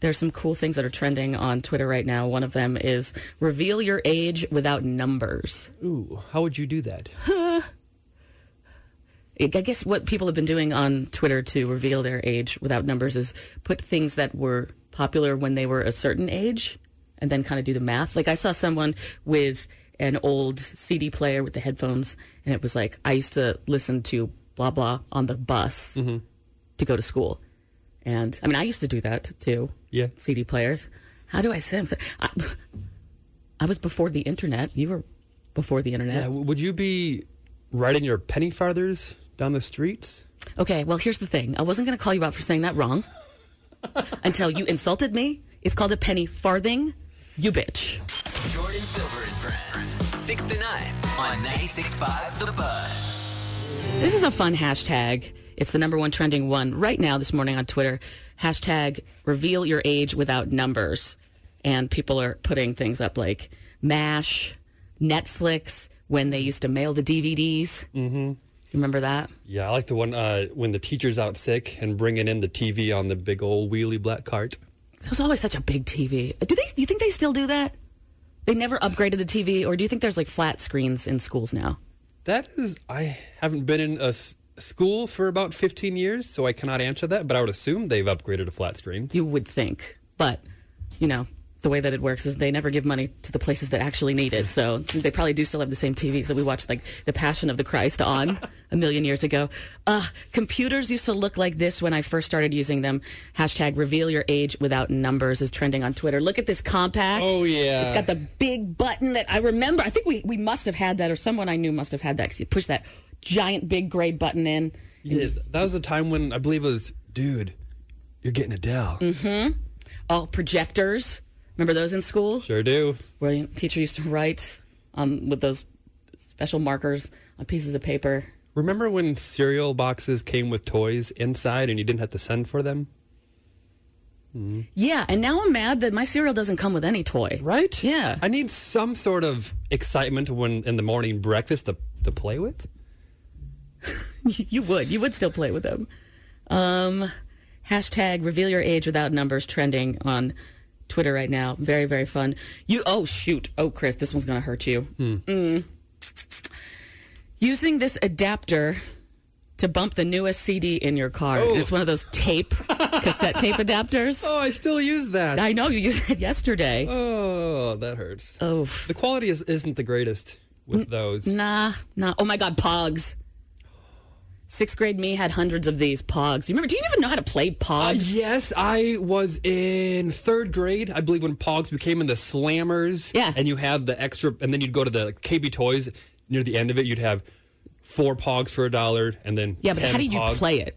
There's some cool things that are trending on Twitter right now. One of them is reveal your age without numbers. Ooh, how would you do that? I guess what people have been doing on Twitter to reveal their age without numbers is put things that were popular when they were a certain age and then kind of do the math. Like I saw someone with an old CD player with the headphones and it was like, I used to listen to blah blah on the bus mm-hmm. to go to school. And I mean, I used to do that too. Yeah. CD players. How do I say? I, I was before the internet. You were before the internet. Yeah, would you be riding your penny farthers down the streets? Okay, well, here's the thing. I wasn't going to call you out for saying that wrong until you insulted me. It's called a penny farthing. You bitch. Jordan Silver and Friends. 6 to 9 on 96.5 The Buzz. This is a fun hashtag. It's the number one trending one right now this morning on Twitter. Hashtag reveal your age without numbers. And people are putting things up like MASH, Netflix, when they used to mail the DVDs. Mm-hmm. Remember that? Yeah, I like the one uh, when the teacher's out sick and bringing in the TV on the big old wheelie black cart. That was always such a big TV. Do they? Do you think they still do that? They never upgraded the TV, or do you think there's like flat screens in schools now? That is, I haven't been in a school for about 15 years, so I cannot answer that, but I would assume they've upgraded to flat screens. You would think, but you know the way that it works is they never give money to the places that actually need it. So they probably do still have the same TVs that we watched, like The Passion of the Christ, on a million years ago. Uh, computers used to look like this when I first started using them. Hashtag reveal your age without numbers is trending on Twitter. Look at this compact. Oh, yeah. It's got the big button that I remember. I think we, we must have had that, or someone I knew must have had that because you push that giant big gray button in. Yeah, that was a time when I believe it was, dude, you're getting a Dell. Mm-hmm. All projectors. Remember those in school? Sure do. where the teacher used to write on with those special markers on pieces of paper. Remember when cereal boxes came with toys inside and you didn't have to send for them? Yeah, and now I'm mad that my cereal doesn't come with any toy. Right? Yeah. I need some sort of excitement when in the morning breakfast to, to play with. you would. You would still play with them. Um, hashtag reveal your age without numbers trending on Twitter right now. Very, very fun. You oh shoot. Oh Chris, this one's gonna hurt you. Mm. Using this adapter to bump the newest CD in your car. It's one of those tape cassette tape adapters. Oh, I still use that. I know you used it yesterday. oh, that hurts. Oh, The quality is, isn't the greatest with those. nah, nah. Oh my God, Pogs. Sixth grade me had hundreds of these Pogs. You remember? Do you even know how to play Uh, Pogs? yes, I was in third grade, I believe, when Pogs became in the Slammers. Yeah. And you had the extra, and then you'd go to the KB Toys. Near the end of it, you'd have four Pogs for a dollar, and then yeah, but 10 how did you Pogs. play it?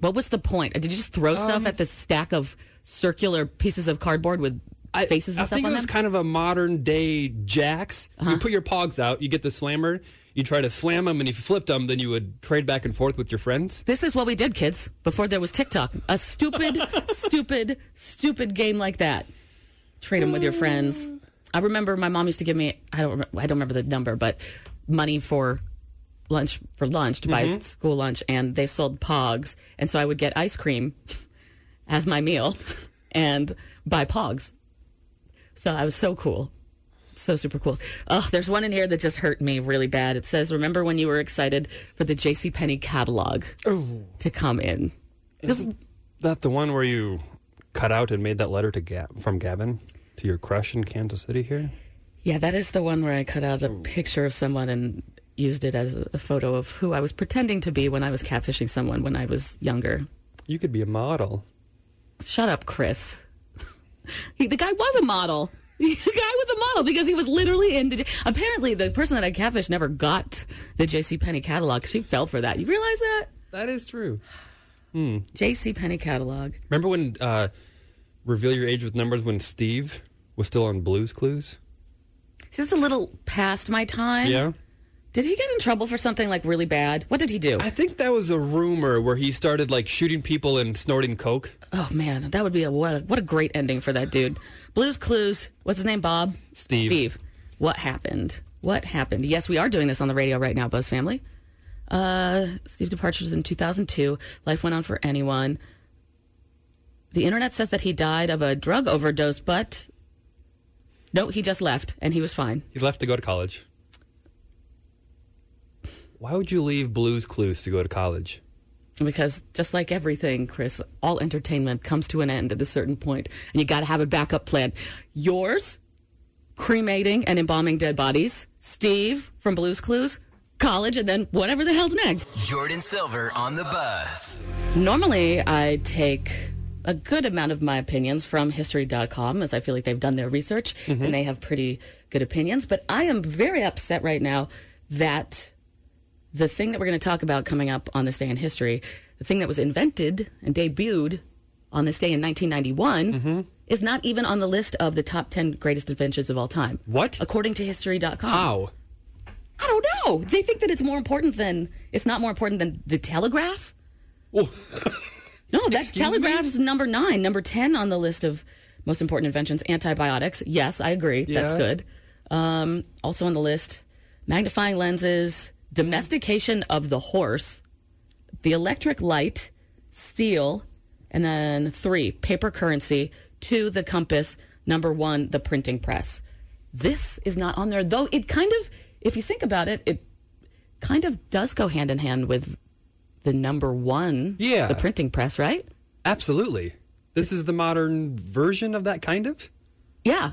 What was the point? Did you just throw stuff at the stack of circular pieces of cardboard with I, faces and I stuff think on it was them? Uh-huh. kind of a modern day jacks. You put your pogs out, you get the slammer, you try to slam them, and if you flipped them, then you would trade back and forth with your friends. This is what we did, kids, before there was TikTok. A stupid, stupid, stupid game like that. Trade them with your friends. I remember my mom used to give me I don't rem- I don't remember the number, but money for lunch for lunch to buy mm-hmm. school lunch, and they sold Pogs, and so I would get ice cream as my meal and buy Pogs. So I was so cool. So super cool. Oh, there's one in here that just hurt me really bad. It says, "Remember when you were excited for the J.C. Penney catalog oh. to come in?" This, That the one where you cut out and made that letter to Ga- from Gavin to your crush in Kansas City here? yeah, that is the one where I cut out a picture of someone and used it as a, photo of who I was pretending to be when I was catfishing someone when I was younger. You could be a model. Shut up, Chris. He, the guy was a model. the guy was a model because he was literally in the. Apparently, the person that I catfished never got the J.C. Penney catalog. She fell for that. You realize that? That is true. Hmm. J.C. Penney catalog. Remember when uh, reveal your age with numbers when Steve was still on Blues Clues? See, that's a little past my time. Yeah. Did he get in trouble for something like really bad? What did he do? I think that was a rumor where he started like shooting people and snorting coke. Oh man, that would be a what a, what a great ending for that dude. Blues Clues. What's his name? Bob. Steve. Steve. What happened? What happened? Yes, we are doing this on the radio right now, Buzz Family. Uh, Steve departures in 2002. Life went on for anyone. The internet says that he died of a drug overdose, but no, he just left and he was fine. He left to go to college. Why would you leave Blues Clues to go to college? Because just like everything, Chris, all entertainment comes to an end at a certain point, and you got to have a backup plan. Yours, cremating and embalming dead bodies. Steve from Blues Clues, college, and then whatever the hell's next. Jordan Silver on the bus. Normally, I take a good amount of my opinions from history.com as I feel like they've done their research and mm-hmm. they have pretty good opinions. But I am very upset right now that the thing that we're going to talk about coming up on this day in history, the thing that was invented and debuted on this day in 1991, is not even on the list of the top 10 greatest inventions of all time. What? According to history.com. How? I don't know. They think that it's more important than, it's not more important than the telegraph? Oh, No, that's Excuse me? telegraph's number nine. Number 10 on the list of most important inventions, antibiotics. Yes, I agree. That's good. Um, also on the list, magnifying lenses, domestication of the horse, the electric light, steel, and then three, paper currency, two, the compass, number one, the printing press. This is not on there, though it kind of, if you think about it, it kind of does go hand in hand with the number one, Yeah. the printing press, right? absolutely. This is the modern version of that kind of Yeah.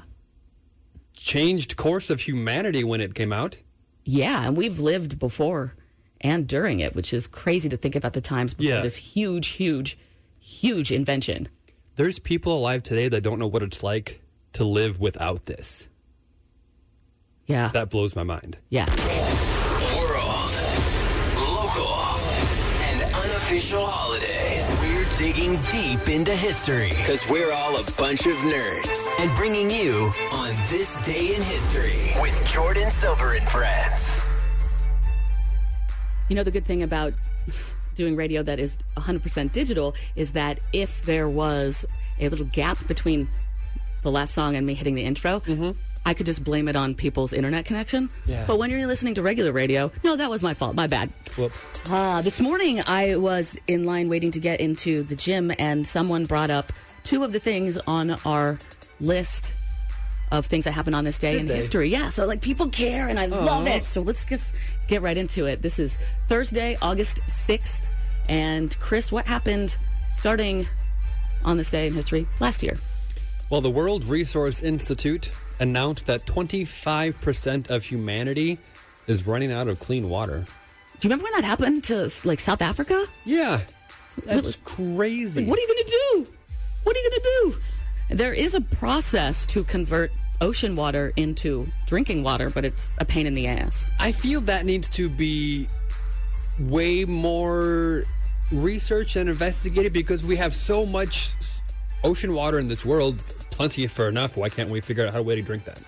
changed course of humanity when it came out. Yeah, and we've lived before and during it, which is crazy to think about the times before Yeah. this huge, huge, huge invention. There's people alive today that don't know what it's like to live without this. Yeah. That blows my mind. yeah. World, local, and unofficial holiday. We're digging deep into history. Because we're all a bunch of nerds. And bringing you on this day in history with Jordan Silver and friends. You know, the good thing about doing radio that is 100% digital is that if there was a little gap between the last song and me hitting the intro, mm-hmm. I could just blame it on people's internet connection. Yeah. But when you're listening to regular radio, no, that was my fault. My bad. Whoops. Uh, this morning, I was in line waiting to get into the gym, and someone brought up two of the things on our list of things that happened on this day in they? history. Yeah, so like people care, and I love it. So let's just get right into it. This is Thursday, August 6th. And Chris, what happened starting on this day in history last year? Well, the World Resource Institute announced that 25% of humanity is running out of clean water. Do you remember when that happened to like South Africa? Yeah. That's crazy. What are you going to do? What are you going to do? There is a process to convert ocean water into drinking water, but it's a pain in the ass. I feel that needs to be way more researched and investigated because we have so much ocean water in this world, plenty for enough. Why can't we figure out how to way to drink that?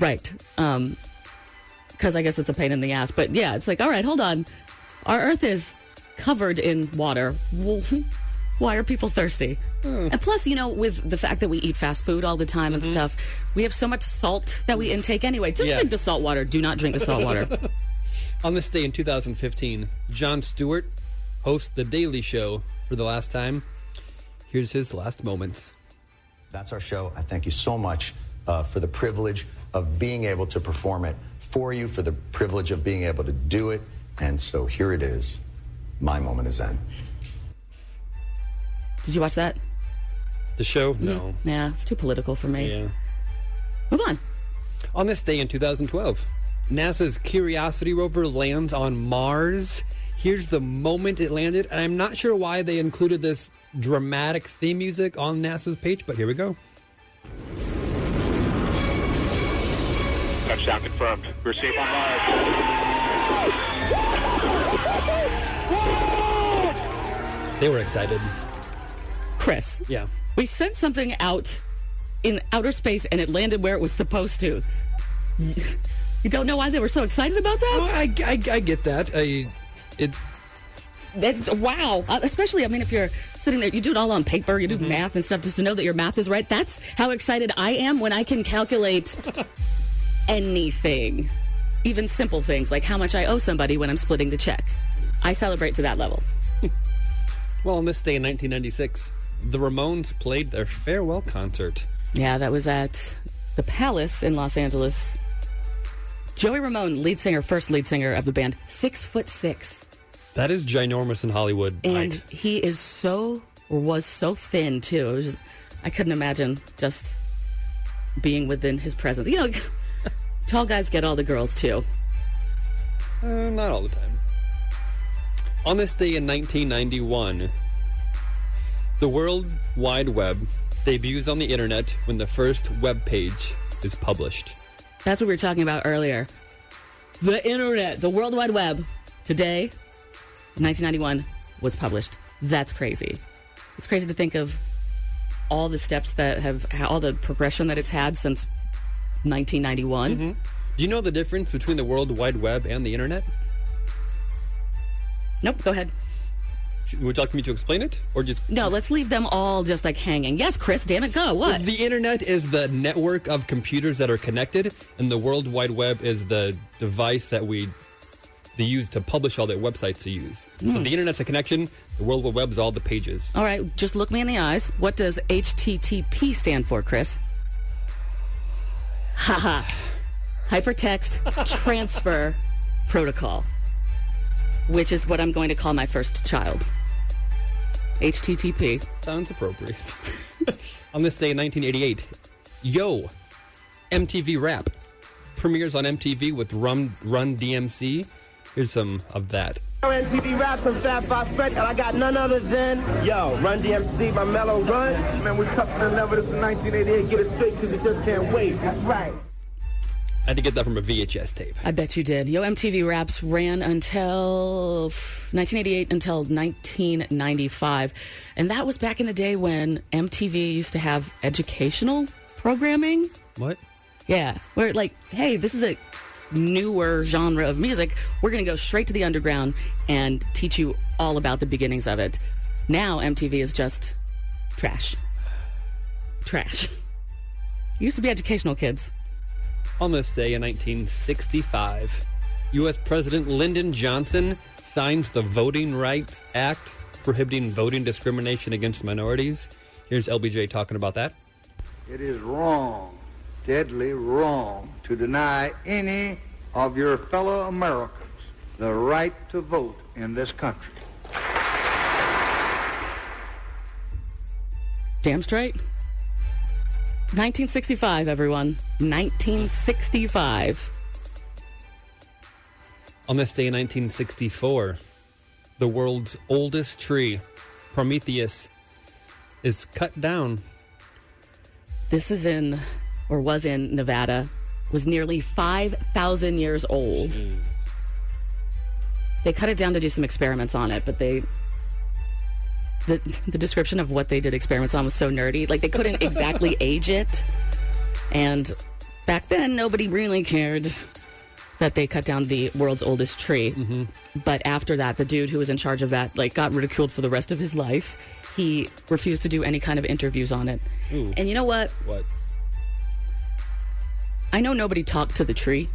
Right. Um, because I guess it's a pain in the ass. But yeah, it's like, all right, hold on. Our Earth is covered in water. Why are people thirsty? And plus, you know, with the fact that we eat fast food all the time and stuff, we have so much salt that we intake anyway. Just Yeah. drink the salt water. Do not drink the salt water. On this day in 2015, Jon Stewart hosts The Daily Show for the last time. Here's his last moments. That's our show. I thank you so much uh, for the privilege of being able to perform it for you, for the privilege of being able to do it. And so here it is. My moment is Zen. Did you watch that? The show? No. Yeah, it's too political for me. Yeah. Move on. On this day in 2012, NASA's Curiosity rover lands on Mars. Here's the moment it landed, and I'm not sure why they included this dramatic theme music on NASA's page, but here we go. Touchdown confirmed. We're safe on Mars. They were excited. Chris, Yeah. we sent something out in outer space and it landed where it was supposed to. You don't know why they were so excited about Oh, that? I, I, I get that. I, it, That- wow. Uh, Especially, I mean, if you're sitting there, you do it all on paper, you do Mm-hmm. math and stuff just to know that your math is right. That's how excited I am when I can calculate anything, even simple things like how much I owe somebody when I'm splitting the check. I celebrate to that level. well, on this day in 1996, the Ramones played their farewell concert. Yeah, that was at the Palace in Los Angeles. Joey Ramone, lead singer, first lead singer of the band, six foot six. That is ginormous in Hollywood. And height. he is so, or was so thin too. Just, I couldn't imagine just being within his presence. You know, tall guys get all the girls too. Uh, not all the time. On this day in 1991, the World Wide Web debuts on the internet when the first web page is published. That's what we were talking about earlier. The internet, the World Wide Web, today, 1991, was published. That's crazy. It's crazy to think of all the steps that have, all the progression that it's had since 1991. Mm-hmm. Do you know the difference between the World Wide Web and the internet? Nope, go ahead. Would you like me to explain it? Or just. No, let's leave them all just like hanging. Yes, Chris, damn it, go. What? The internet is the network of computers that are connected, and the World Wide Web is the device that we they use to publish all their websites to use. So hmm. the internet's a connection. The World Wide Web is all the pages. All right, just look me in the eyes. What does HTTP stand for, Chris? Haha. Hypertext Transfer Protocol, which is what I'm going to call my first child. HTTP. Sounds appropriate. on this day in 1988, Yo, MTV Rap premieres on MTV with Run Run DMC. Here's some of that. MTV Raps and Fab Five Fred, and I got none other than, yo, Run DMC, my mellow run. Man, we tough to the level, this is 1988, get it straight because you just can't wait. That's right. I had to get that from a VHS tape. I bet you did. Yo MTV Raps ran until 1988 until 1995. And that was back in the day when MTV used to have educational programming. What? Yeah, where like, hey, this is a newer genre of music. We're going to go straight to the underground and teach you all about the beginnings of it. Now MTV is just trash. Trash. Used to be educational kids. On this day in 1965, U.S. President Lyndon Johnson signs the Voting Rights Act prohibiting voting discrimination against minorities. Here's LBJ talking about that. It is wrong, deadly wrong, to deny any of your fellow Americans the right to vote in this country. Damn straight. 1965, everyone. 1965. On this day in 1964, the world's oldest tree, Prometheus, is cut down. This is in, or was in Nevada, was nearly 5,000 years old. They cut it down to do some experiments on it, but they. The, the description of what they did experiments on was so nerdy. Like, they couldn't exactly age it. And back then, nobody really cared that they cut down the world's oldest tree. Mm-hmm. But after that, the dude who was in charge of that, like, got ridiculed for the rest of his life. He refused to do any kind of interviews on it. Ooh. And you know what? What? I know nobody talked to the tree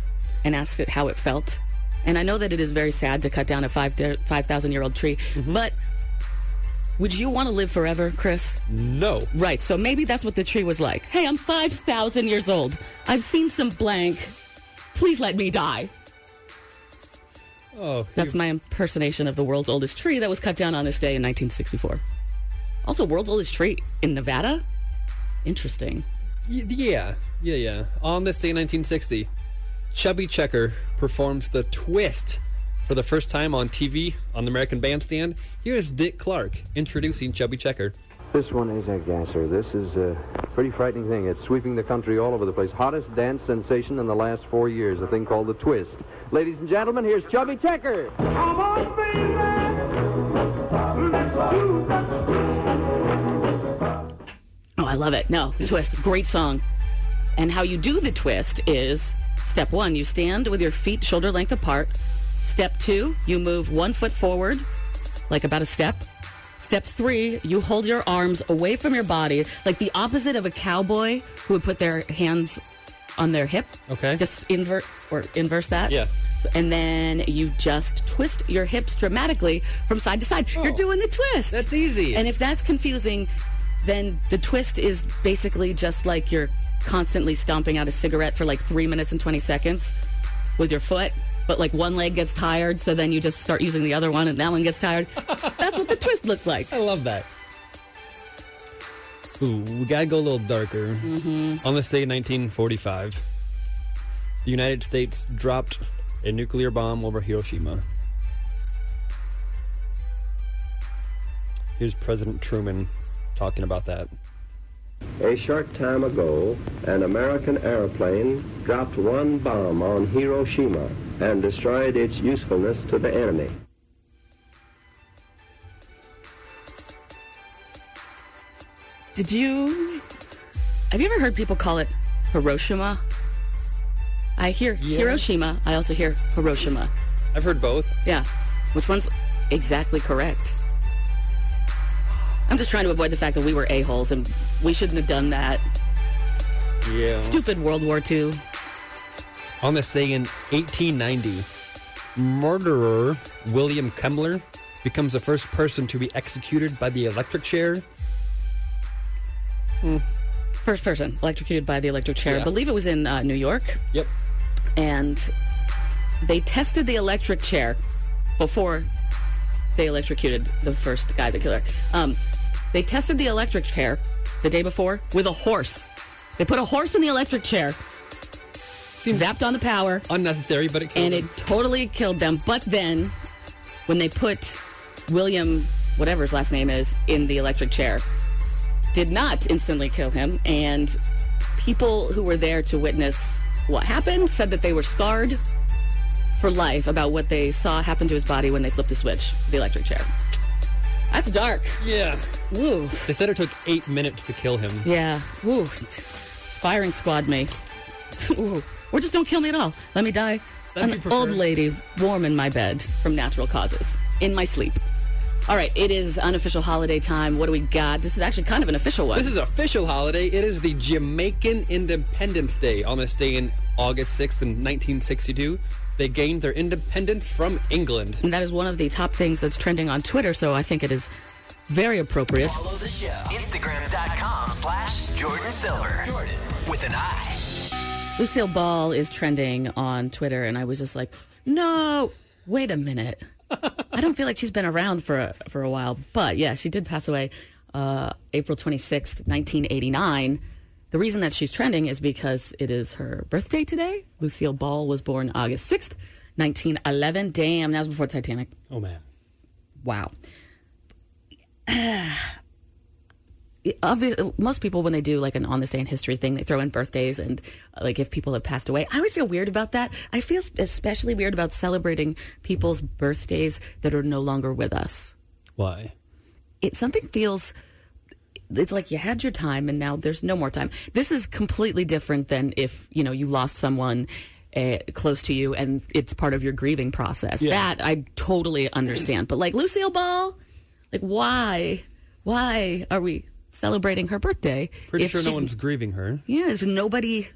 and asked it how it felt. And I know that it is very sad to cut down a 5,000 5, year old tree. Mm-hmm. But would you want to live forever, Chris? No. Right. So maybe that's what the tree was like. Hey, I'm 5,000 years old. I've seen some blank. Please let me die. Oh, That's my impersonation of the world's oldest tree that was cut down on this day in 1964. Also, world's oldest tree in Nevada? Interesting. Y- yeah, yeah, yeah. On this day in 1960, Chubby Checker performed the twist for the first time on TV on the American Bandstand. Here is Dick Clark introducing Chubby Checker. This one is a gasser. This is a pretty frightening thing. It's sweeping the country all over the place. Hottest dance sensation in the last four years, a thing called the twist. Ladies and gentlemen, here's Chubby Checker. Come on, baby. Let's do that. Oh, I love it. No, the twist. Great song. And how you do the twist is step one, you stand with your feet shoulder length apart. Step two, you move one foot forward, like about a step. Step three, you hold your arms away from your body, like the opposite of a cowboy who would put their hands on their hip. Okay. Just invert or inverse that. Yeah. So- And then you just twist your hips dramatically from side to side. You're Oh. doing the twist. That's easy. And if that's confusing, then the twist is basically just like you're constantly stomping out a cigarette for like three minutes and 20 seconds with your foot. But like one leg gets tired, so then you just start using the other one, and that one gets tired. That's what the twist looked like. I love that. Ooh, we gotta go a little darker. Mm-hmm. On this day in 1945, the United States dropped a nuclear bomb over Hiroshima. Here's President Truman talking about that. A short time ago, an American airplane dropped one bomb on Hiroshima and destroyed its usefulness to the enemy. Did you? Have you ever heard people call it Hiroshima? I hear Yeah. Hiroshima. I also hear Hiroshima. I've heard both. Yeah. Which one's exactly correct? I'm just trying to avoid the fact that we were a-holes and we shouldn't have done that. Yeah. Stupid World War II. On this day in 1890, murderer William Kemmler becomes the first person to be executed by the electric chair. Hmm. First person electrocuted by the electric chair. I believe it was in uh, New York. Yep. And they tested the electric chair before they electrocuted the first guy, the killer. Um, they tested the electric chair the day before with a horse. They put a horse in the electric chair, zapped on the power, Unnecessary, but it killed and him. it totally killed them. But then, when they put William, whatever his last name is, in the electric chair, did not instantly kill him. And people who were there to witness what happened said that they were scarred for life about what they saw happen to his body when they flipped the switch, the electric chair. That's dark. Yeah. Woo. They said it took eight minutes to kill him. Yeah. Woo. Firing squad me. Ooh. Or just don't kill me at all. Let me die That'd an old lady warm in my bed from natural causes in my sleep. All right, it is unofficial holiday time. What do we got? This is actually kind of an official one. This is official holiday. It is the Jamaican Independence Day. On this day in August 6th in 1962, they gained their independence from England. and that is one of the top things that's trending on Twitter, so I think it is very appropriate. Follow the show. Instagram.com slash Jordan Silver. Jordan with an I. Lucille Ball is trending on Twitter, and I was just like, no, wait a minute. I don't feel like she's been around for a, for a while, but yeah, she did pass away uh, April 26th, 1989. The reason that she's trending is because it is her birthday today. Lucille Ball was born August 6th, 1911. Damn, that was before Titanic. Oh, man. Wow. Obviously, most people when they do like an on this day in history thing, they throw in birthdays and like if people have passed away. I always feel weird about that. I feel especially weird about celebrating people's birthdays that are no longer with us. Why? It something feels. It's like you had your time and now there's no more time. This is completely different than if you know you lost someone uh, close to you and it's part of your grieving process. Yeah. That I totally understand. But like Lucille Ball, like why why are we celebrating her birthday Pretty sure no one's grieving her. yeah if nobody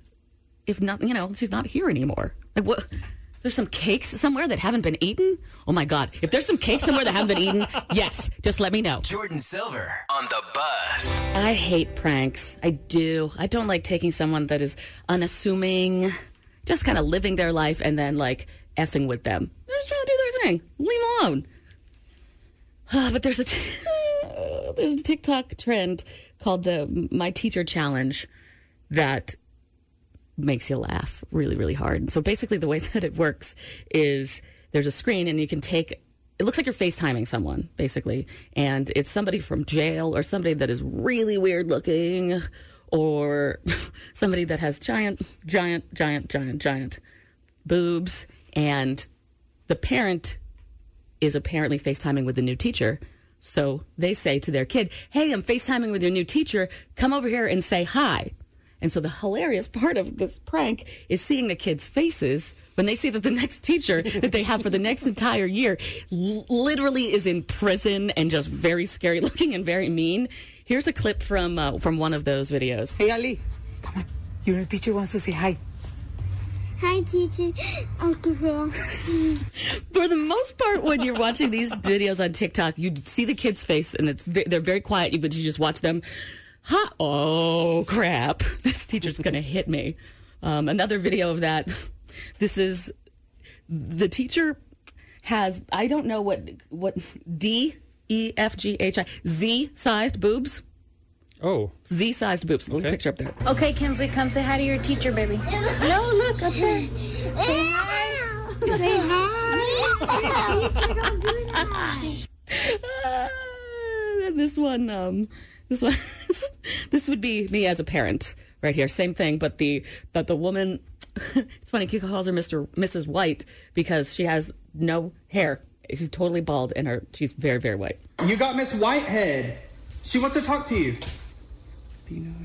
if not you know she's not here anymore like what there's some cakes somewhere that haven't been eaten oh my god if there's some cakes somewhere that haven't been eaten yes just let me know Jordan Silver on the bus. I hate pranks. I do. I don't like taking someone that is unassuming, just kind of living their life and then like effing with them. They're just trying to do their thing. Leave them alone. Ah, but there's a t- there's a TikTok trend called the My Teacher Challenge that makes you laugh really, really hard. So basically, the way that it works is there's a screen and you can take. It looks like you're FaceTiming someone, basically, and it's somebody from jail or somebody that is really weird looking, or somebody that has giant, giant, giant, giant, giant boobs, and the parent is apparently FaceTiming with the new teacher. So they say to their kid, Hey, I'm FaceTiming with your new teacher. Come over here and say hi. And so the hilarious part of this prank is seeing the kids' faces when they see that the next teacher that they have for the next entire year l- literally is in prison and just very scary looking and very mean. Here's a clip from uh, from one of those videos. Hey, Ali, come on. Your teacher wants to say hi. Hi, teacher. Uncle Phil. For the most part, when you're watching these videos on TikTok, you see the kid's face and it's they're very quiet, but you just watch them. Huh? Oh crap! This teacher's gonna hit me. Um, another video of that. This is the teacher has I don't know what what D E F G H I Z sized boobs. Oh, Z sized boobs. Little Okay. picture up there. Okay, Kinsley, come say hi to your teacher, baby. No, look up there. Say hi. Say hi. Teacher, don't do that. And this one, um, this one, this would be me as a parent right here. Same thing, but the but the woman. It's funny. Kika calls her Mister Mrs. White because she has no hair. She's totally bald, and her she's very very white. You got Miss Whitehead. She wants to talk to you. Be nice.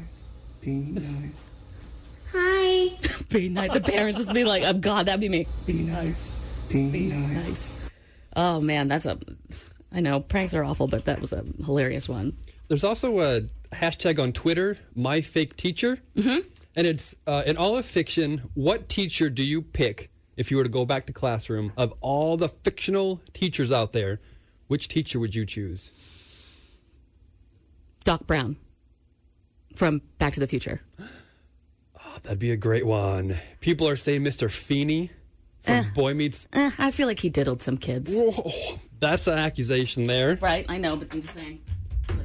Be nice. Hi. Be nice. The parents just be like, "Oh God, that'd be me." Be nice. Be, nice. Nice. Oh man, that's a. I know pranks are awful, but that was a hilarious one. There's also a hashtag on Twitter, my fake teacher. Mm-hmm. And it's uh, in all of fiction, what teacher do you pick if you were to go back to classroom? Of all the fictional teachers out there, which teacher would you choose? Doc Brown from Back to the Future. Oh, that'd be a great one. People are saying Mr. Feeney from Boy Meets. Eh, I feel like he diddled some kids. Whoa, that's an accusation there. Right, I know, but I'm just saying.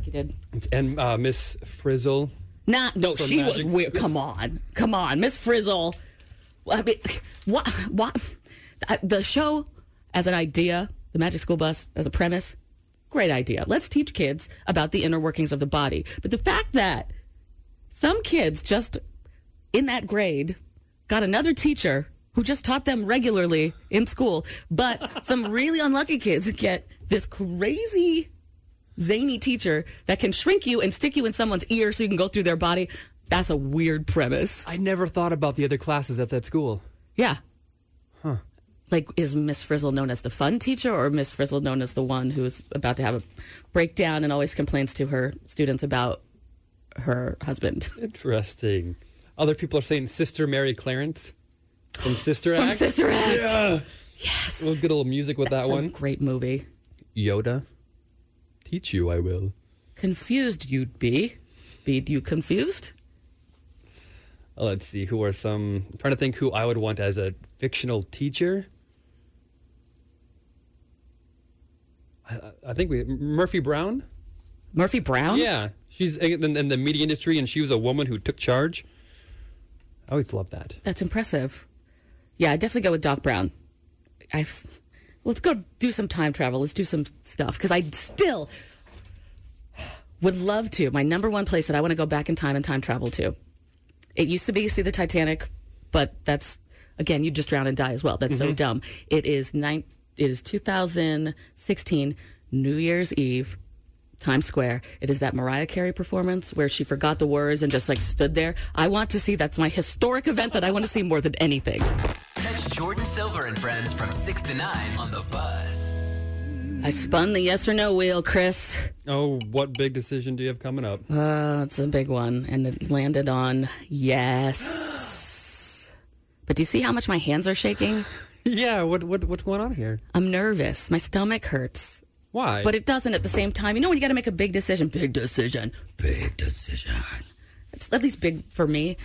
I feel like he did. And uh, Miss Frizzle. Not no, she was weird. Come on, come on, Miss Frizzle. I mean, what? What? The show as an idea, the Magic School Bus as a premise, great idea. Let's teach kids about the inner workings of the body. But the fact that some kids just in that grade got another teacher who just taught them regularly in school, but some really unlucky kids get this crazy zany teacher that can shrink you and stick you in someone's ear so you can go through their body. That's a weird premise. I never thought about the other classes at that school. Yeah. Huh. Like, is Miss Frizzle known as the fun teacher or Miss Frizzle known as the one who's about to have a breakdown and always complains to her students about her husband? Interesting. Other people are saying Sister Mary Clarence from Sister From Act. Sister Act. Yeah. Yes. We'll get a little music with That's that a one. great movie. Yoda. Teach you, I will. Confused you'd be. Be you confused? Uh, Let's see. Who are some? I'm trying to think who I would want as a fictional teacher. I, I think we Murphy Brown. Murphy Brown? Yeah, she's in, in the media industry, and she was a woman who took charge. I always love that. That's impressive. Yeah, I definitely go with Doc Brown. I let's go do some time travel. Let's do some stuff because I still would love to. My number one place that I want to go back in time and time travel to. It used to be see the Titanic, but that's again you just drown and die as well. That's so Mhm. dumb. It is nine. It is 2016 New Year's Eve. Times Square. It is that Mariah Carey performance where she forgot the words and just like stood there. I want to see that's my historic event that I want to see more than anything. Catch Jordan Silver and friends from 6 to 9 on the bus. I spun the yes or no wheel, Chris. Oh, what big decision do you have coming up? Uh, it's a big one, and it landed on yes. But do you see how much my hands are shaking? yeah, what what what's going on here? I'm nervous. My stomach hurts. Why? But it doesn't at the same time. You know when you got to make a big decision, big decision, big decision. It's at least big for me.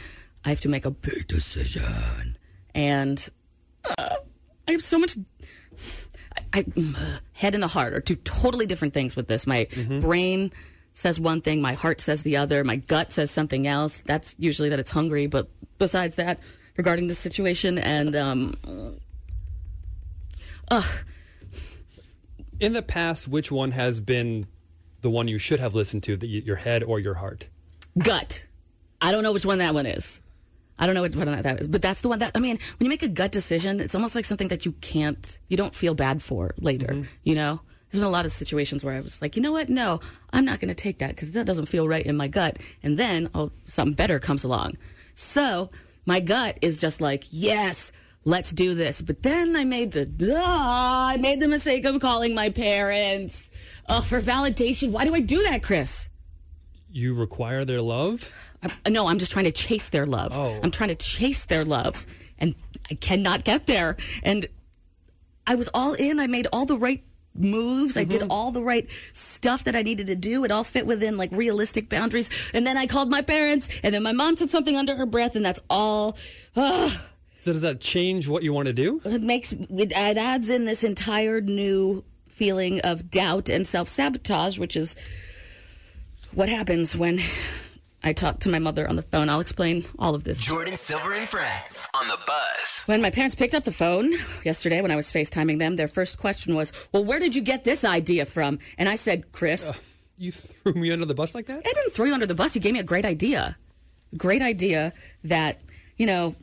I have to make a big decision, and uh, I have so much. I, I head and the heart are two totally different things with this. My brain says one thing, my heart says the other, my gut says something else. That's usually that it's hungry, but besides that, regarding the situation, and um, ugh, In the past, which one has been the one you should have listened to, the, your head or your heart? gut. I don't know which one that one is. I don't know which one that is, but that's the one that I mean. When you make a gut decision, it's almost like something that you can't, you don't feel bad for later. You know, there's been a lot of situations where I was like, you know what? No, I'm not going to take that because that doesn't feel right in my gut. And then oh, something better comes along. So my gut is just like, yes, let's do this. But then I made the ah, I made the mistake of calling my parents Oh, for validation. Why do I do that, Chris? You require their love? No, I'm just trying to chase their love. Oh. I'm trying to chase their love, and I cannot get there. And I was all in. I made all the right moves. I did mm-hmm. all the right stuff that I needed to do. It all fit within like realistic boundaries. And then I called my parents, and then my mom said something under her breath, and that's all. So does that change what you want to do? it makes it, it adds in this entire new feeling of doubt and self sabotage, which is what happens when I talked to my mother on the phone. I'll explain all of this. Jordan Silver and Friends on the buzz. When my parents picked up the phone yesterday when I was FaceTiming them, their first question was, Well, where did you get this idea from? And I said, Chris, You threw me under the bus like that? I didn't throw you under the bus. You gave me a great idea. Great idea that, you know,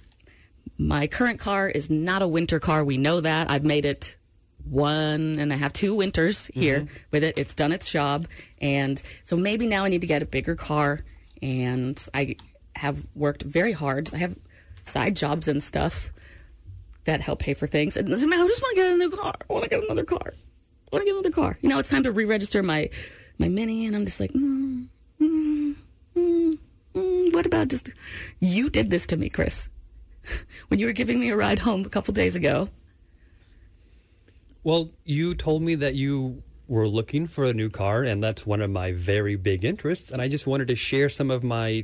my current car is not a winter car. We know that. I've made it one and a half, two winters here mm-hmm. with it. It's done its job. And so maybe now I need to get a bigger car. And I have worked very hard. I have side jobs and stuff that help pay for things. And man, I just want to get a new car. I want to get another car. I want to get another car. You know, it's time to re-register my my Mini, and I'm just like, mm, mm, mm, mm. what about just you did this to me, Chris, when you were giving me a ride home a couple days ago. Well, you told me that you were looking for a new car, and that's one of my very big interests. And I just wanted to share some of my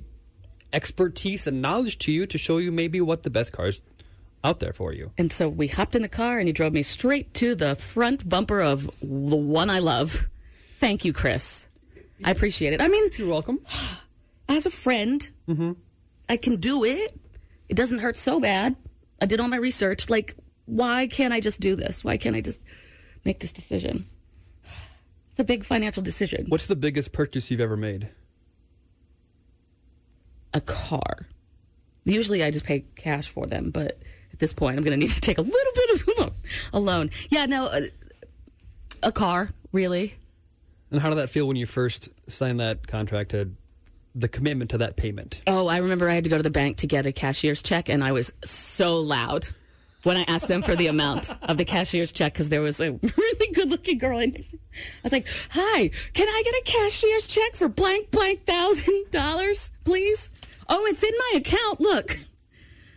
expertise and knowledge to you to show you maybe what the best cars out there for you. And so we hopped in the car, and he drove me straight to the front bumper of the one I love. Thank you, Chris. I appreciate it. I mean, You're welcome. as a friend, mm-hmm. I can do it. It doesn't hurt so bad. I did all my research. Like, why can't I just do this? Why can't I just make this decision? It's a big financial decision. What's the biggest purchase you've ever made? A car. Usually I just pay cash for them, but at this point I'm going to need to take a little bit of a loan. Yeah, no, uh, a car, really. And how did that feel when you first signed that contract to the commitment to that payment? Oh, I remember I had to go to the bank to get a cashier's check, and I was so loud when I asked them for the amount of the cashier's check because there was a really good looking girl in next to me. I was like, Hi, can I get a cashier's check for blank, blank thousand dollars, please? Oh, it's in my account. Look.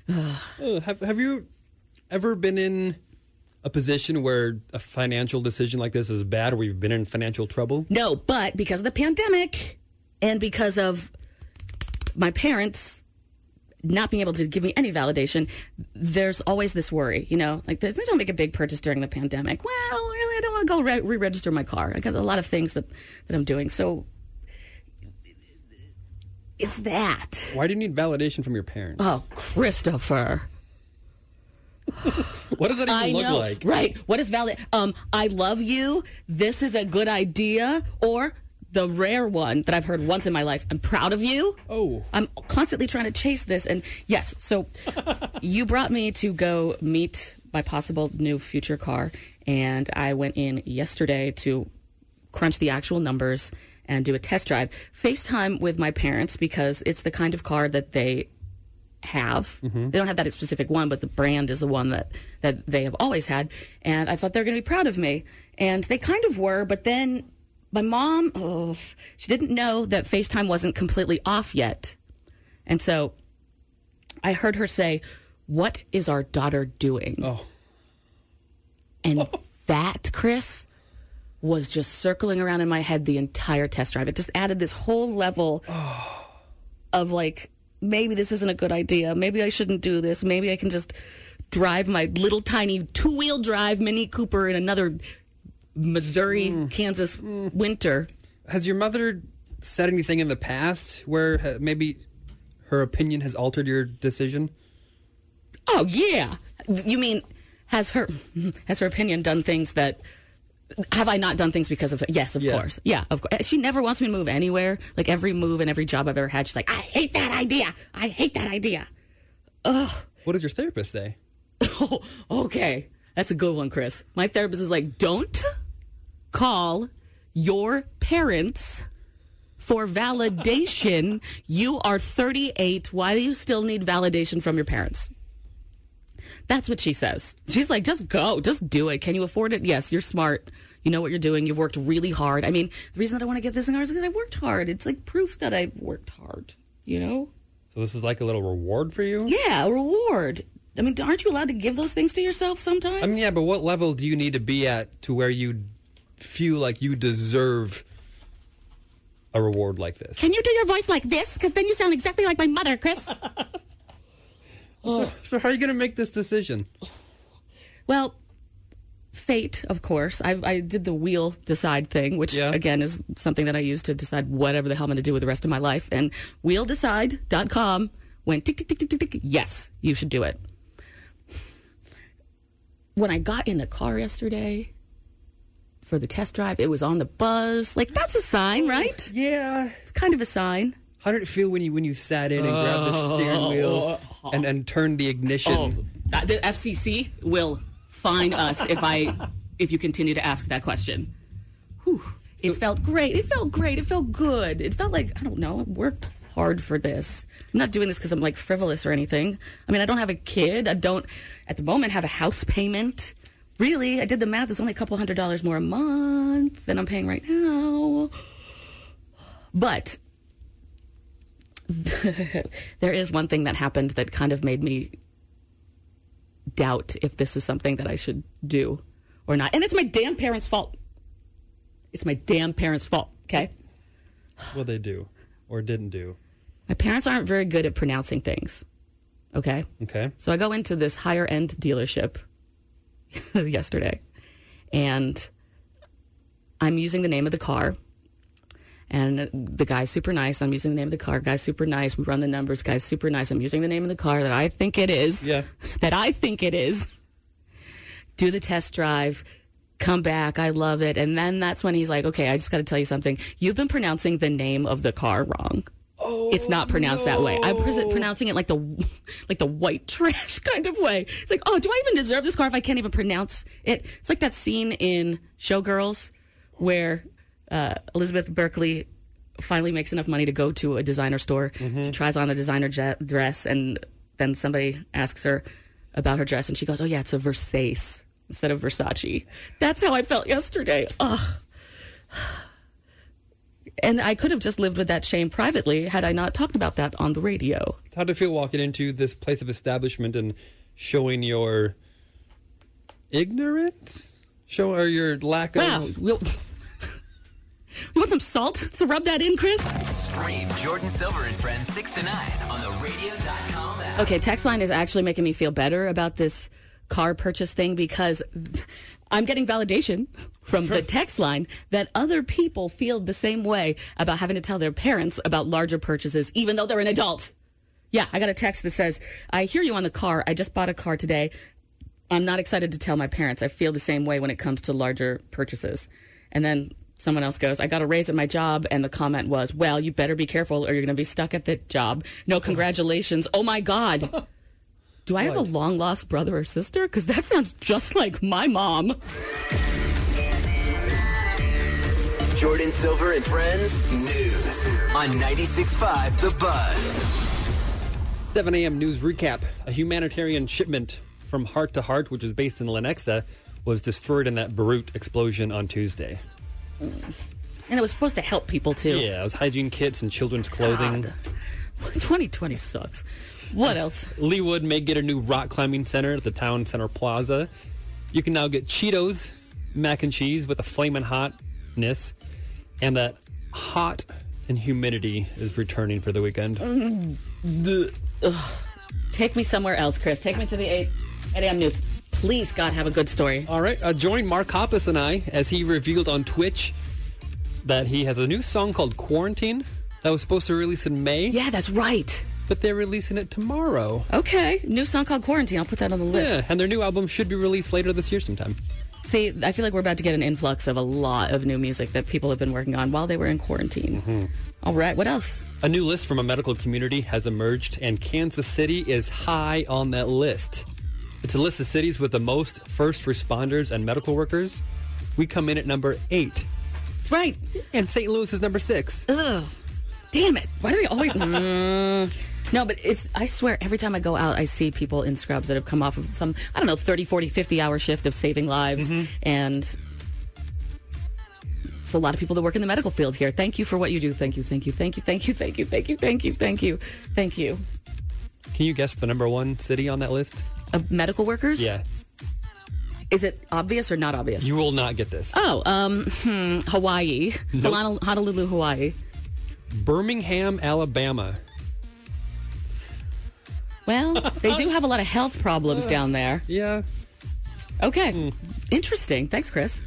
Have Have you ever been in a position where a financial decision like this is bad, where you've been in financial trouble? No, but because of the pandemic and because of my parents not being able to give me any validation, there's always this worry, you know, like they don't make a big purchase during the pandemic. Well, really, I don't want to go re- re-register my car. I got a lot of things that, that I'm doing. So it's that. Why do you need validation from your parents? Oh, Christopher. What does that even I look know, like? right? What is valid? Um, I love you. This is a good idea, or the rare one that I've heard once in my life. I'm proud of you. Oh, I'm constantly trying to chase this, and yes. So you brought me to go meet my possible new future car, and I went in yesterday to crunch the actual numbers and do a test drive. FaceTime with my parents because it's the kind of car that they have. Mm-hmm. They don't have that specific one, but the brand is the one that that they have always had. And I thought they were going to be proud of me, and they kind of were. But then my mom, oh, she didn't know that FaceTime wasn't completely off yet, and so I heard her say, "What is our daughter doing?" Oh. And that, Chris, was just circling around in my head the entire test drive. It just added this whole level of like, maybe this isn't a good idea. Maybe I shouldn't do this. Maybe I can just drive my little tiny two wheel drive Mini Cooper in another Missouri, Kansas winter. Has your mother said anything in the past where uh, maybe her opinion has altered your decision? Oh yeah. You mean has her has her opinion done things that have I not done things because of yes, of Yeah. course. Yeah, of course. She never wants me to move anywhere. Like every move and every job I've ever had, she's like, I hate that idea. I hate that idea. Ugh. What does your therapist say? Oh, okay. That's a good one, Chris. My therapist is like, don't call your parents for validation. you are 38. Why do you still need validation from your parents? That's what she says. She's like, just go, just do it. Can you afford it? Yes, you're smart. You know what you're doing. You've worked really hard. I mean, the reason that I want to get this in our is because I worked hard. It's like proof that I've worked hard, you know? So this is like a little reward for you? Yeah, a reward. I mean, aren't you allowed to give those things to yourself sometimes? I mean, yeah, but what level do you need to be at to where you feel like you deserve a reward like this? Can you do your voice like this? Because then you sound exactly like my mother, Chris. So, so how are you going to make this decision? Well, fate, of course. I, I did the wheel decide thing, which again is something that I use to decide whatever the hell I'm going to do with the rest of my life. And wheeldecide.com went tick, tick, tick, tick, tick, tick. Yes, you should do it. When I got in the car yesterday for the test drive, it was on the buzz. Like, that's a sign, right? Yeah. It's kind of a sign. How did it feel when you when you sat in and grabbed the steering wheel and, and turned the ignition? Oh, the FCC will fine us if I if you continue to ask that question. Whew. It felt great. It felt great. It felt good. It felt like I don't know. I worked hard for this. I'm not doing this because I'm like frivolous or anything. I mean, I don't have a kid. I don't at the moment have a house payment. Really, I did the math. It's only a couple hundred dollars more a month than I'm paying right now. But there is one thing that happened that kind of made me doubt if this is something that I should do or not. And it's my damn parents' fault. It's my damn parents' fault, okay? What they do or didn't do? My parents aren't very good at pronouncing things, okay? Okay. So I go into this higher end dealership yesterday and I'm using the name of the car. And the guy's super nice. I'm using the name of the car. Guy's super nice. We run the numbers. Guy's super nice. I'm using the name of the car that I think it is. Yeah. That I think it is. Do the test drive. Come back. I love it. And then that's when he's like, okay, I just got to tell you something. You've been pronouncing the name of the car wrong. It's not pronounced that way. I'm pronouncing it like the like the white trash kind of way. It's like, oh, do I even deserve this car if I can't even pronounce it? It's like that scene in Showgirls where uh, Elizabeth Berkley finally makes enough money to go to a designer store. She tries on a designer je- dress, and then somebody asks her about her dress, and she goes, "Oh yeah, it's a Versace instead of Versace." That's how I felt yesterday. Ugh. And I could have just lived with that shame privately had I not talked about that on the radio. How did it feel walking into this place of establishment and showing your ignorance? Show or your lack of. Wow. of We'll- You want some salt to rub that in, Chris? Stream Jordin Silver and Friends 6 to 9 on the radio.com app. Okay, text line is actually making me feel better about this car purchase thing because I'm getting validation from the text line that other people feel the same way about having to tell their parents about larger purchases, even though they're an adult. Yeah, I got a text that says, I hear you on the car. I just bought a car today. I'm not excited to tell my parents. I feel the same way when it comes to larger purchases. And then someone else goes, I got a raise at my job. And the comment was, Well, you better be careful or you're going to be stuck at the job. No, congratulations. Oh my God. Do I have a long lost brother or sister? Because that sounds just like my mom. Jordin Silver and Friends News on 96.5 The Buzz. 7 a.m. news recap. A humanitarian shipment from Heart to Heart, which is based in Lenexa, was destroyed in that Beirut explosion on Tuesday. Mm. And it was supposed to help people too. Yeah, it was hygiene kits and children's clothing. 2020 sucks. What else? Leawood may get a new rock climbing center at the town center plaza. You can now get Cheetos, mac and cheese with a flaming hotness, and that hot and humidity is returning for the weekend. Mm. Ugh. Take me somewhere else, Chris. Take me to the 8, 8 a.m. news. Please, God, have a good story. All right, uh, join Mark Hoppus and I as he revealed on Twitch that he has a new song called Quarantine that was supposed to release in May. Yeah, that's right. But they're releasing it tomorrow. Okay, new song called Quarantine. I'll put that on the list. Yeah, and their new album should be released later this year sometime. See, I feel like we're about to get an influx of a lot of new music that people have been working on while they were in quarantine. All right, what else? A new list from a medical community has emerged, and Kansas City is high on that list. It's a list of cities with the most first responders and medical workers. We come in at number eight. That's right. And St. Louis is number six. Ugh. Damn it. Why do they always. Mm. No, but it's, I swear, every time I go out, I see people in scrubs that have come off of some, I don't know, 30, 40, 50 hour shift of saving lives. And it's a lot of people that work in the medical field here. Thank you for what you do. Thank you, thank you, thank you, thank you, thank you, thank you, thank you, thank you, thank you. Can you guess the number one city on that list? Of medical workers? Yeah. Is it obvious or not obvious? You will not get this. Oh, um, hmm, Hawaii. Nope. Honolulu, Hawaii. Birmingham, Alabama. Well, they do have a lot of health problems uh, down there. Yeah. Okay. Hmm. Interesting. Thanks, Chris.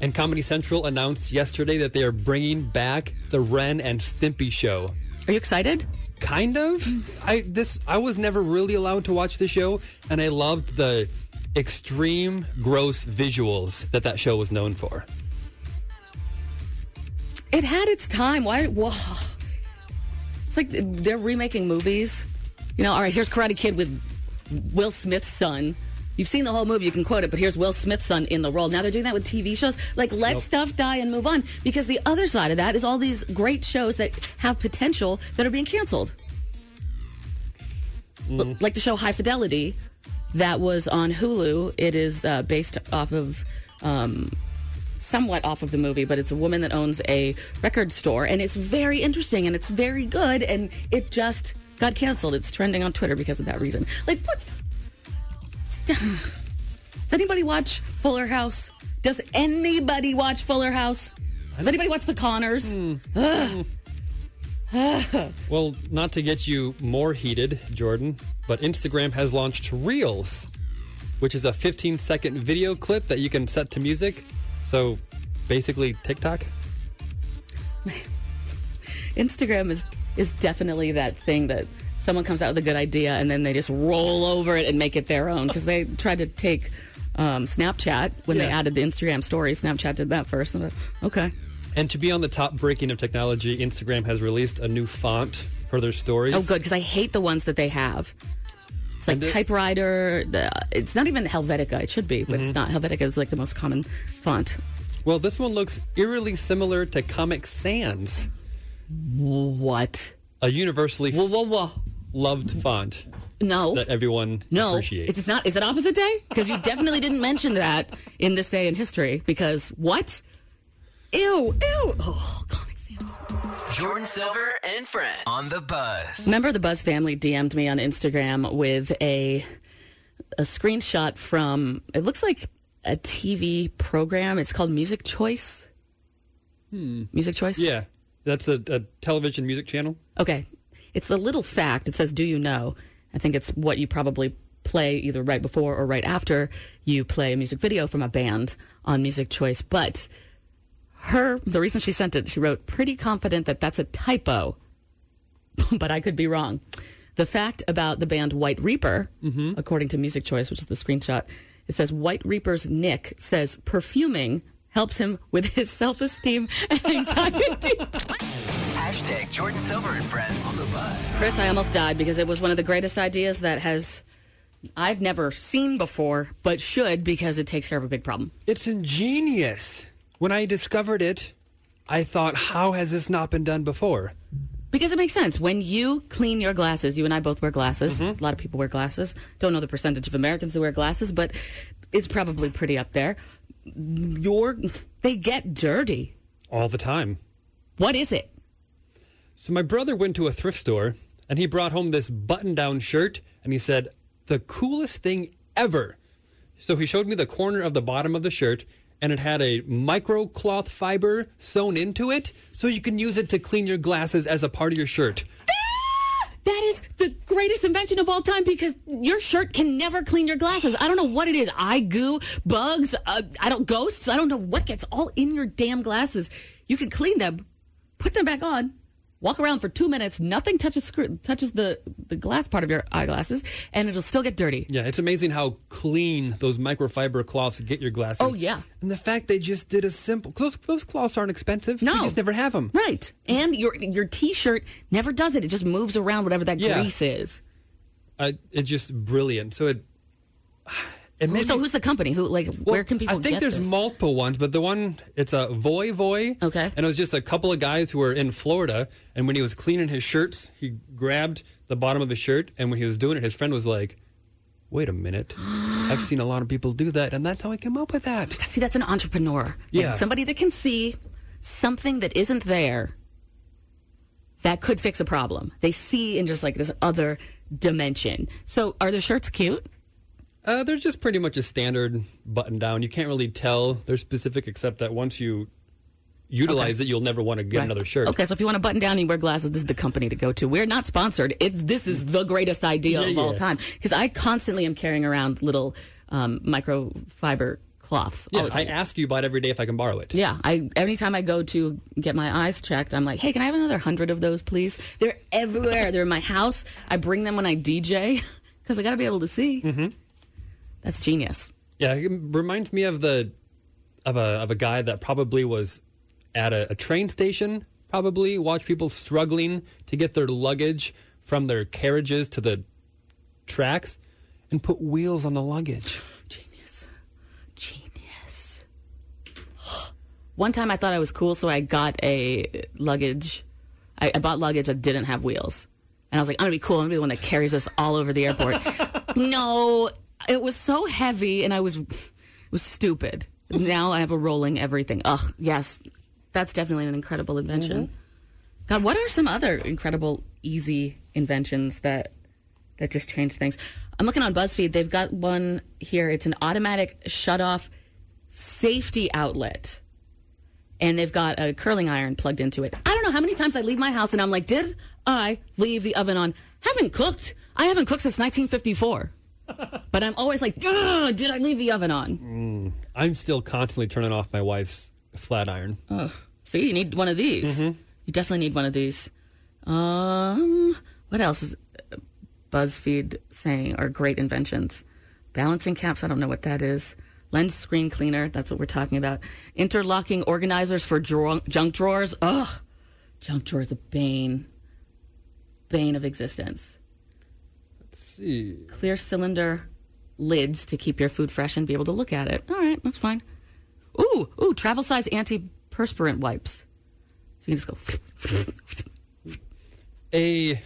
And Comedy Central announced yesterday that they are bringing back the Ren and Stimpy show. Are you excited? Kind of. I this I was never really allowed to watch the show, and I loved the extreme gross visuals that that show was known for. It had its time. Why? Whoa. It's like they're remaking movies. You know, all right, here's Karate Kid with Will Smith's son. You've seen the whole movie, you can quote it, but here's Will Smith's son in the role. Now they're doing that with TV shows. Like, let Nope. stuff die and move on. Because the other side of that is all these great shows that have potential that are being canceled. L- Like the show High Fidelity that was on Hulu. It is uh, based off of. Um, somewhat off of the movie, but it's a woman that owns a record store, and it's very interesting and it's very good, and it just got canceled. It's trending on Twitter because of that reason. Like, what? Does anybody watch Fuller House? Does anybody watch Fuller House? Does anybody watch The Conners? Ugh. Well, not to get you more heated, Jordin, but Instagram has launched Reels, which is a 15 second video clip that you can set to music. So basically, TikTok. Instagram is is definitely that thing that someone comes out with a good idea and then they just roll over it and make it their own because they tried to take um, Snapchat when they added the Instagram story. Snapchat did that first. Like, okay. And to be on the top breaking of technology, Instagram has released a new font for their stories. Oh, good because I hate the ones that they have. It's like it- typewriter. It's not even Helvetica. It should be, but it's not. Helvetica is like the most common font. Well, this one looks eerily similar to Comic Sans, What? a universally Whoa, whoa, whoa. loved font No. that everyone No, appreciates. it's not. Is it opposite day? Because you definitely didn't mention that in this day in history. Because what? Ew, ew. Oh, Comic Sans. Jordin Silver and friends on the buzz. Remember, the Buzz family DM'd me on Instagram with a a screenshot from. It looks like a TV program. It's called Music Choice. Hmm. Music Choice. Yeah, that's a, a television music channel. Okay. It's a little fact. It says, Do you know? I think it's what you probably play either right before or right after you play a music video from a band on Music Choice. But her, the reason she sent it, she wrote, pretty confident that that's a typo, but I could be wrong. The fact about the band White Reaper, mm-hmm. according to Music Choice, which is the screenshot, it says White Reaper's Nick says perfuming helps him with his self esteem and anxiety. Hashtag Jordin Silver and friends on the buzz. Chris, I almost died because it was one of the greatest ideas that has I've never seen before, but should because it takes care of a big problem. It's ingenious. When I discovered it, I thought, how has this not been done before? Because it makes sense. When you clean your glasses, you and I both wear glasses. Mm-hmm. A lot of people wear glasses. Don't know the percentage of Americans that wear glasses, but it's probably pretty up there. Your they get dirty. All the time. What is it? So my brother went to a thrift store and he brought home this button-down shirt and he said, "The coolest thing ever." So he showed me the corner of the bottom of the shirt and it had a micro cloth fiber sewn into it so you can use it to clean your glasses as a part of your shirt. That is the greatest invention of all time because your shirt can never clean your glasses. I don't know what it is. Eye goo, bugs, uh, I don't ghosts. I don't know what gets all in your damn glasses. You can clean them, put them back on, walk around for two minutes. Nothing touches screw, touches the the glass part of your eyeglasses, and it'll still get dirty. Yeah, it's amazing how clean those microfiber cloths get your glasses. Oh yeah, and the fact they just did a simple those those cloths aren't expensive. No. you just never have them. right. And your your t-shirt never does it. It just moves around whatever that Yeah. grease is. Uh, it's just brilliant. So it. It made so who's the company? Who like where can people? I think there's this? multiple ones, but the one it's a Voy Voy. Okay. And it was just a couple of guys who were in Florida, and when he was cleaning his shirts, he grabbed the bottom of his shirt, and when he was doing it, his friend was like, "Wait a minute, I've seen a lot of people do that, and that's how I came up with that." See, that's an entrepreneur. Like, Yeah. somebody that can see something that isn't there that could fix a problem. They see in just like this other dimension. So, are the shirts cute? Uh, they're just pretty much a standard button down. You can't really tell they're specific, except that once you utilize Okay. it, you'll never want to get Right. another shirt. Okay, so if you want to button down and you wear glasses, this is the company to go to. We're not sponsored. It's this is the greatest idea Yeah, of all time because I constantly am carrying around little um, microfiber cloths. Yeah, I ask you about it every day if I can borrow it. Yeah, I anytime I go to get my eyes checked, I'm like, hey, can I have another hundred of those, please? They're everywhere. They're in my house. I bring them when I DJ because I got to be able to see. Mm-hmm. That's genius. Yeah, it reminds me of the of a of a guy that probably was at a, a train station, probably watched people struggling to get their luggage from their carriages to the tracks, and put wheels on the luggage. Genius, genius. One time I thought I was cool, so I got a luggage. I, I bought luggage that didn't have wheels, and I was like, I'm gonna be cool. I'm gonna be the one that carries us all over the airport. no, it was so heavy, and I was was stupid. Now I have a rolling everything. Ugh, yes, that's definitely an incredible invention. Mm-hmm. God, what are some other incredible, easy inventions that that just change things? I'm looking on BuzzFeed. They've got one here. It's an automatic shut-off safety outlet, and they've got a curling iron plugged into it. I don't know how many times I leave my house and I'm like, did I leave the oven on? Haven't cooked. I haven't cooked since 1954. But I'm always like, "Ugh, did I leave the oven on? Mm. I'm still constantly turning off my wife's flat iron. Ugh. See, you need one of these. You definitely need one of these. Um, what else is BuzzFeed saying are great inventions? Balancing caps. I don't know what that is. Lens screen cleaner. That's what we're talking about. Interlocking organizers for draw- junk drawers. Ugh, junk drawers a bane, bane of existence. See. Clear cylinder lids to keep your food fresh and be able to look at it. All right, that's fine. Ooh, ooh, travel size antiperspirant wipes. So you can just go. A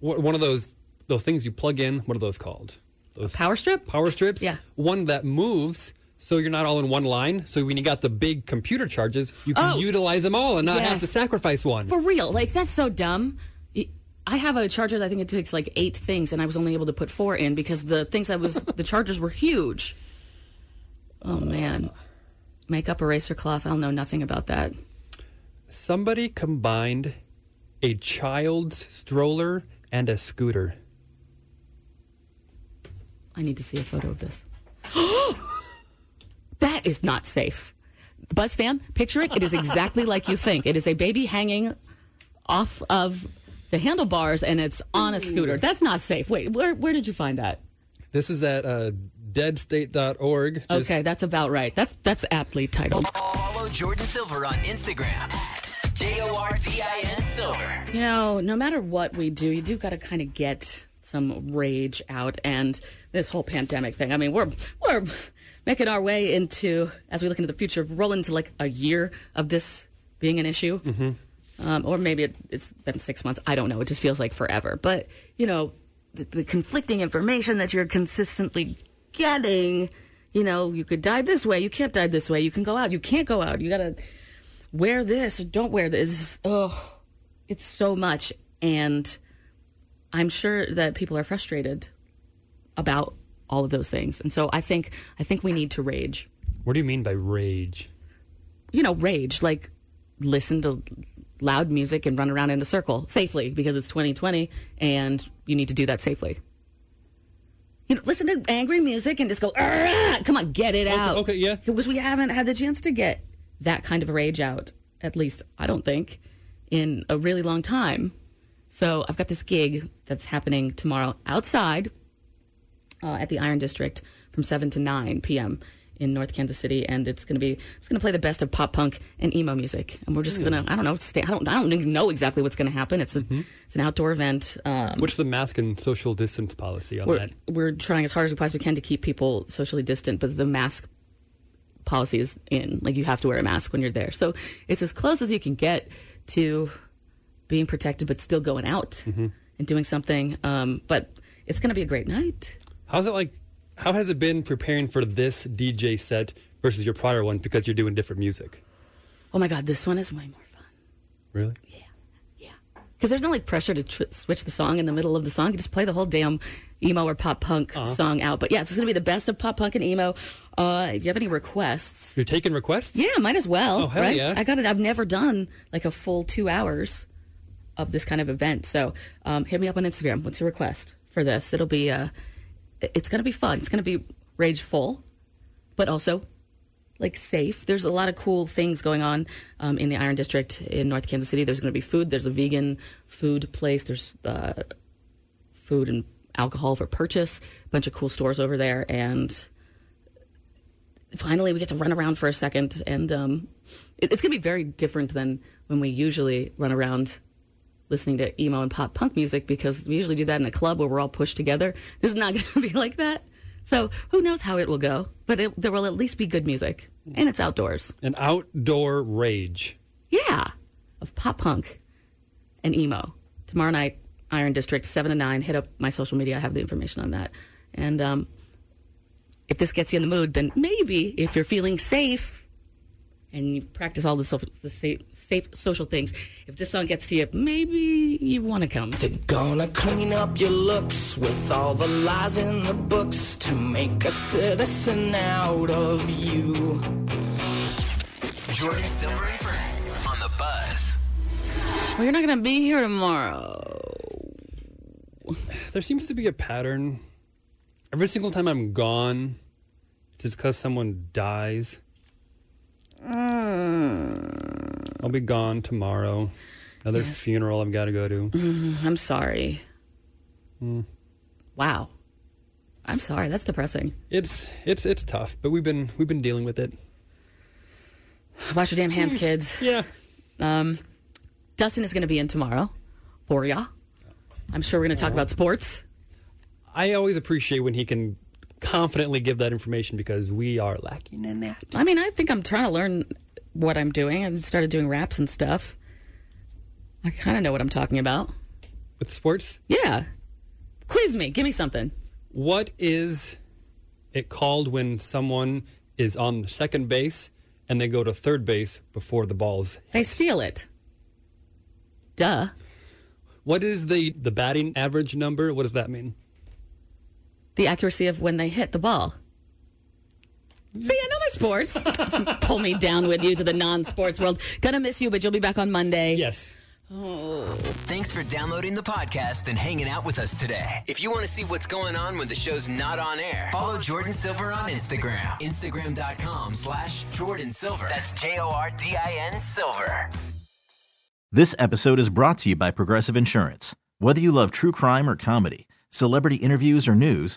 one of those those things you plug in. What are those called? Those power strip. Power strips. Yeah. One that moves. So you're not all in one line. So when you got the big computer charges, you can Oh. utilize them all and not have to sacrifice one. For real, like that's so dumb. I have a charger. that I think it takes like eight things, and I was only able to put four in because the things I was the chargers were huge. Oh man, makeup eraser cloth. I'll know nothing about that. Somebody combined a child's stroller and a scooter. I need to see a photo of this. that is not safe. Buzz fan, picture it. It is exactly like you think. It is a baby hanging off of the handlebars, and it's on a scooter. That's not safe. Wait, where where did you find that? This is at uh, deadstate.org. Just- Okay, that's about right. That's that's aptly titled. Follow Jordin Silver on Instagram at J O R D I N Silver. You know, no matter what we do, you do got to kind of get some rage out. And this whole pandemic thing. I mean, we're we're making our way into as we look into the future, roll into like a year of this being an issue. Um, or maybe it, it's been six months. I don't know. It just feels like forever. But you know, the, the conflicting information that you're consistently getting. You know, you could die this way. You can't die this way. You can go out. You can't go out. You gotta wear this or don't wear this. Oh, it's so much, and I'm sure that people are frustrated about all of those things. And so I think I think we need to rage. What do you mean by rage? You know, rage like listen to loud music and run around in a circle safely because it's 2020 and you need to do that safely. You know, listen to angry music and just go, come on, get it Okay, out. okay, yeah. Because we haven't had the chance to get that kind of rage out at least I don't think, in a really long time. So I've got this gig that's happening tomorrow outside uh, at the Iron District from 7 to 9 p.m. in North Kansas City, and it's going to be it's going to play the best of pop punk and emo music, and we're just Hmm. going to I don't know stay I don't I don't even know exactly what's going to happen. It's a it's an outdoor event. Um, What's the mask and social distance policy on we're, that? we're trying as hard as we possibly can to keep people socially distant, but the mask policy is in. Like you have to wear a mask when you're there. So it's as close as you can get to being protected, but still going out and doing something. Um, but it's going to be a great night. How's it like? How has it been preparing for this DJ set versus your prior one because you're doing different music? Oh my God, this one is way more fun. Really? Yeah, yeah. Because there's no like pressure to tr- switch the song in the middle of the song. You just play the whole damn emo or pop punk Uh-huh. song out. But yeah, it's going to be the best of pop punk and emo. Uh, if you have any requests, You're taking requests? Yeah, might as well. Oh, hell right? yeah. I got it. I've never done like a full two hours of this kind of event. So um, hit me up on Instagram. What's your request for this? It'll be uh, it- it's gonna be fun. It's gonna be rageful, but also like safe. There's a lot of cool things going on um, in the Iron District in North Kansas City. There's going to be food. There's a vegan food place. There's uh, food and alcohol for purchase. A bunch of cool stores over there, and finally we get to run around for a second. And um, it, it's going to be very different than when we usually run around listening to emo and pop punk music because we usually do that in a club where we're all pushed together. This is not going to be like that. So who knows how it will go, but it, there will at least be good music, and it's outdoors. An outdoor rage. Yeah, of pop punk and emo. Tomorrow night, Iron District, 7 to 9. Hit up my social media. I have the information on that. And um, if this gets you in the mood, then maybe if you're feeling safe and you practice all the, so- the safe, safe social things, if this song gets to you, maybe you want to come. They're gonna clean up your looks with all the lies in the books to make a citizen out of you. Jordin Silver and Friends on the buzz. Well, you're not going to be here tomorrow. There seems to be a pattern. Every single time I'm gone, it's because someone dies. I'll be gone tomorrow. Another Yes. funeral I've got to go to. Mm, I'm sorry. Mm. Wow. I'm sorry. That's depressing. It's it's it's tough, but we've been we've been dealing with it. Wash your damn hands, kids. Yeah. Um, Dustin is going to be in tomorrow for ya. I'm sure we're going to talk about sports. I always appreciate when he can confidently give that information because we are lacking in that. I mean, I think I'm trying to learn what I'm doing. I started doing raps and stuff. I kind of know what I'm talking about. With sports? Yeah. Quiz me. Give me something. What is it called when someone is on the second base and they go to third base before the ball's They steal it. Duh. What is the the batting average number? What does that mean? The accuracy of when they hit the ball. See, I know my sports. Pull me down with you to the non-sports world. Gonna miss you, but you'll be back on Monday. Yes. Oh. Thanks for downloading the podcast and hanging out with us today. If you want to see what's going on when the show's not on air, follow Jordin Silver on Instagram. Instagram.com slash Jordin Silver. That's J O R D I N Silver. This episode is brought to you by Progressive Insurance. Whether you love true crime or comedy, celebrity interviews or news,